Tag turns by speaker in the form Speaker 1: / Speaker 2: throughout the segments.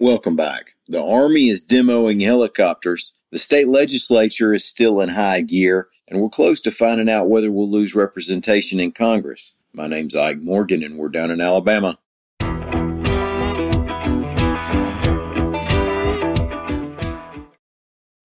Speaker 1: Welcome back. The Army is demoing helicopters. The state legislature is still in high gear, and we're close to finding out whether we'll lose representation in Congress. My name's Ike Morgan, and we're down in Alabama.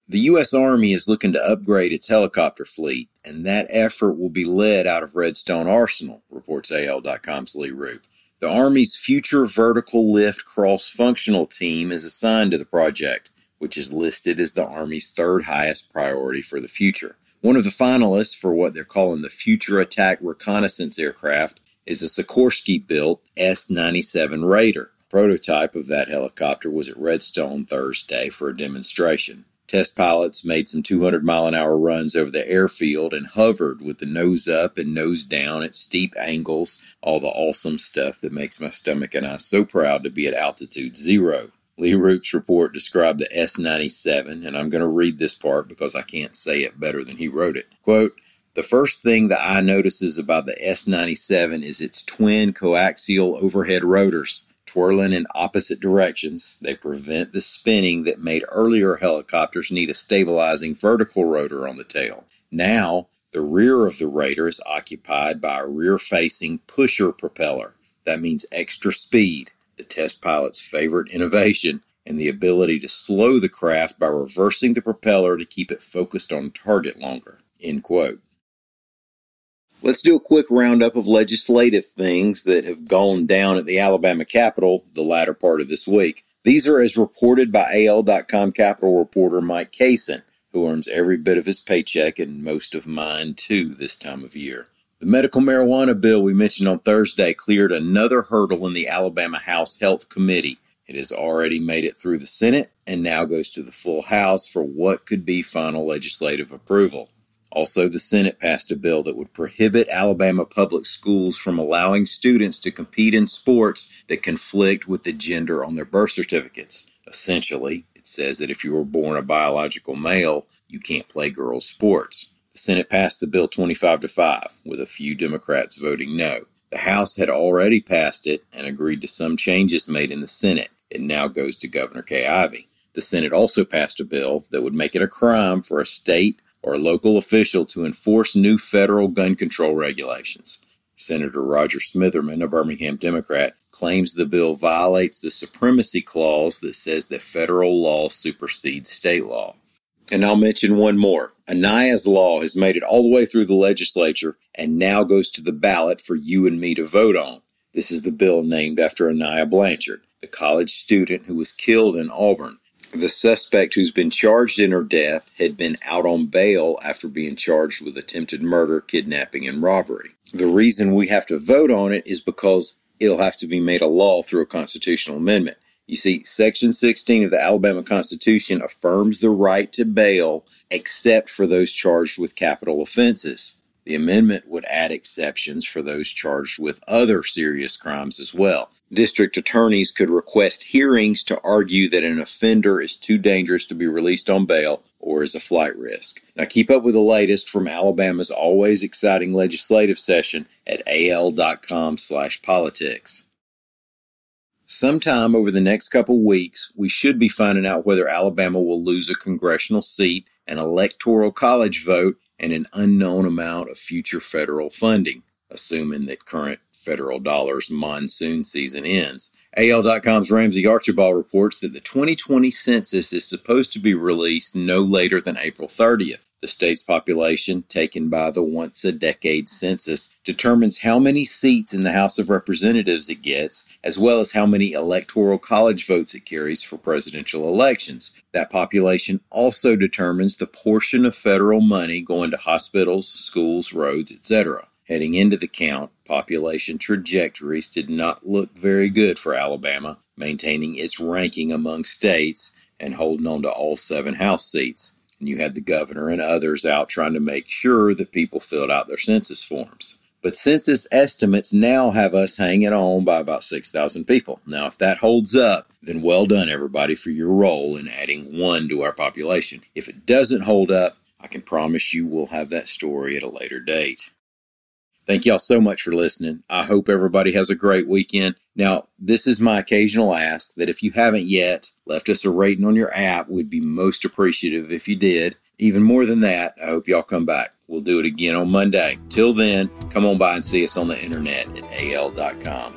Speaker 1: The U.S. Army is looking to upgrade its helicopter fleet, and that effort will be led out of Redstone Arsenal, reports AL.com's Lee Roop. The Army's Future Vertical Lift Cross Functional Team is assigned to the project, which is listed as the Army's third highest priority for the future. One of the finalists for what they're calling the Future Attack Reconnaissance Aircraft is a Sikorsky built S 97 Raider. Prototype of that helicopter was at Redstone Thursday for a demonstration. Test pilots made some 200 mile an hour runs over the airfield and hovered with the nose up and nose down at steep angles, all the awesome stuff that makes my stomach and I so proud to be at altitude zero. Lee Roop's report described the S 97, and I'm going to read this part because I can't say it better than he wrote it. Quote, the first thing the eye notices about the S 97 is its twin coaxial overhead rotors twirling in opposite directions. They prevent the spinning that made earlier helicopters need a stabilizing vertical rotor on the tail. Now, the rear of the Raider is occupied by a rear facing pusher propeller. That means extra speed, the test pilot's favorite innovation, and the ability to slow the craft by reversing the propeller to keep it focused on target longer. End quote. Let's do a quick roundup of legislative things that have gone down at the Alabama Capitol the latter part of this week. These are as reported by AL.com Capitol reporter Mike Cason, who earns every bit of his paycheck and most of mine too this time of year. The medical marijuana bill we mentioned on Thursday cleared another hurdle in the Alabama House Health Committee. It has already made it through the Senate and now goes to the full House for what could be final legislative approval. Also, the Senate passed a bill that would prohibit Alabama public schools from allowing students to compete in sports that conflict with the gender on their birth certificates. Essentially, it says that if you were born a biological male, you can't play girls' sports. The Senate passed the bill 25 to 5, with a few Democrats voting no. The House had already passed it and agreed to some changes made in the Senate. It now goes to Governor Kay Ivey. The Senate also passed a bill that would make it a crime for a state or local official to enforce new federal gun control regulations. Senator Rodger Smitherman, a Birmingham Democrat, claims the bill violates the supremacy clause that says that federal law supersedes state law. And I'll mention one more. Aniah's law has made it all the way through the legislature and now goes to the ballot for you and me to vote on. This is the bill named after Aniah Blanchard, the college student who was killed in Auburn. The suspect who's been charged in her death had been out on bail after being charged with attempted murder, kidnapping, and robbery. The reason we have to vote on it is because it'll have to be made a law through a constitutional amendment. You see, Section 16 of the Alabama Constitution affirms the right to bail except for those charged with capital offenses. The amendment would add exceptions for those charged with other serious crimes as well. District attorneys could request hearings to argue that an offender is too dangerous to be released on bail or is a flight risk. Now keep up with the latest from Alabama's always exciting legislative session at al.com/politics. Sometime over the next couple weeks, we should be finding out whether Alabama will lose a congressional seat, an electoral college vote, and an unknown amount of future federal funding, assuming that current federal dollars monsoon season ends. AL.com's Ramsey Archibald reports that the 2020 census is supposed to be released no later than April 30th. The state's population, taken by the once a decade census, determines how many seats in the House of Representatives it gets, as well as how many electoral college votes it carries for presidential elections. That population also determines the portion of federal money going to hospitals, schools, roads, etc. Heading into the count, population trajectories did not look very good for Alabama, maintaining its ranking among states and holding on to all seven House seats. And you had the governor and others out trying to make sure that people filled out their census forms. But census estimates now have us hanging on by about 6,000 people. Now, if that holds up, then well done, everybody, for your role in adding one to our population. If it doesn't hold up, I can promise you we'll have that story at a later date. Thank y'all so much for listening. I hope everybody has a great weekend. Now, this is my occasional ask that if you haven't yet left us a rating on your app, we'd be most appreciative if you did. Even more than that, I hope y'all come back. We'll do it again on Monday. Till then, come on by and see us on the internet at al.com.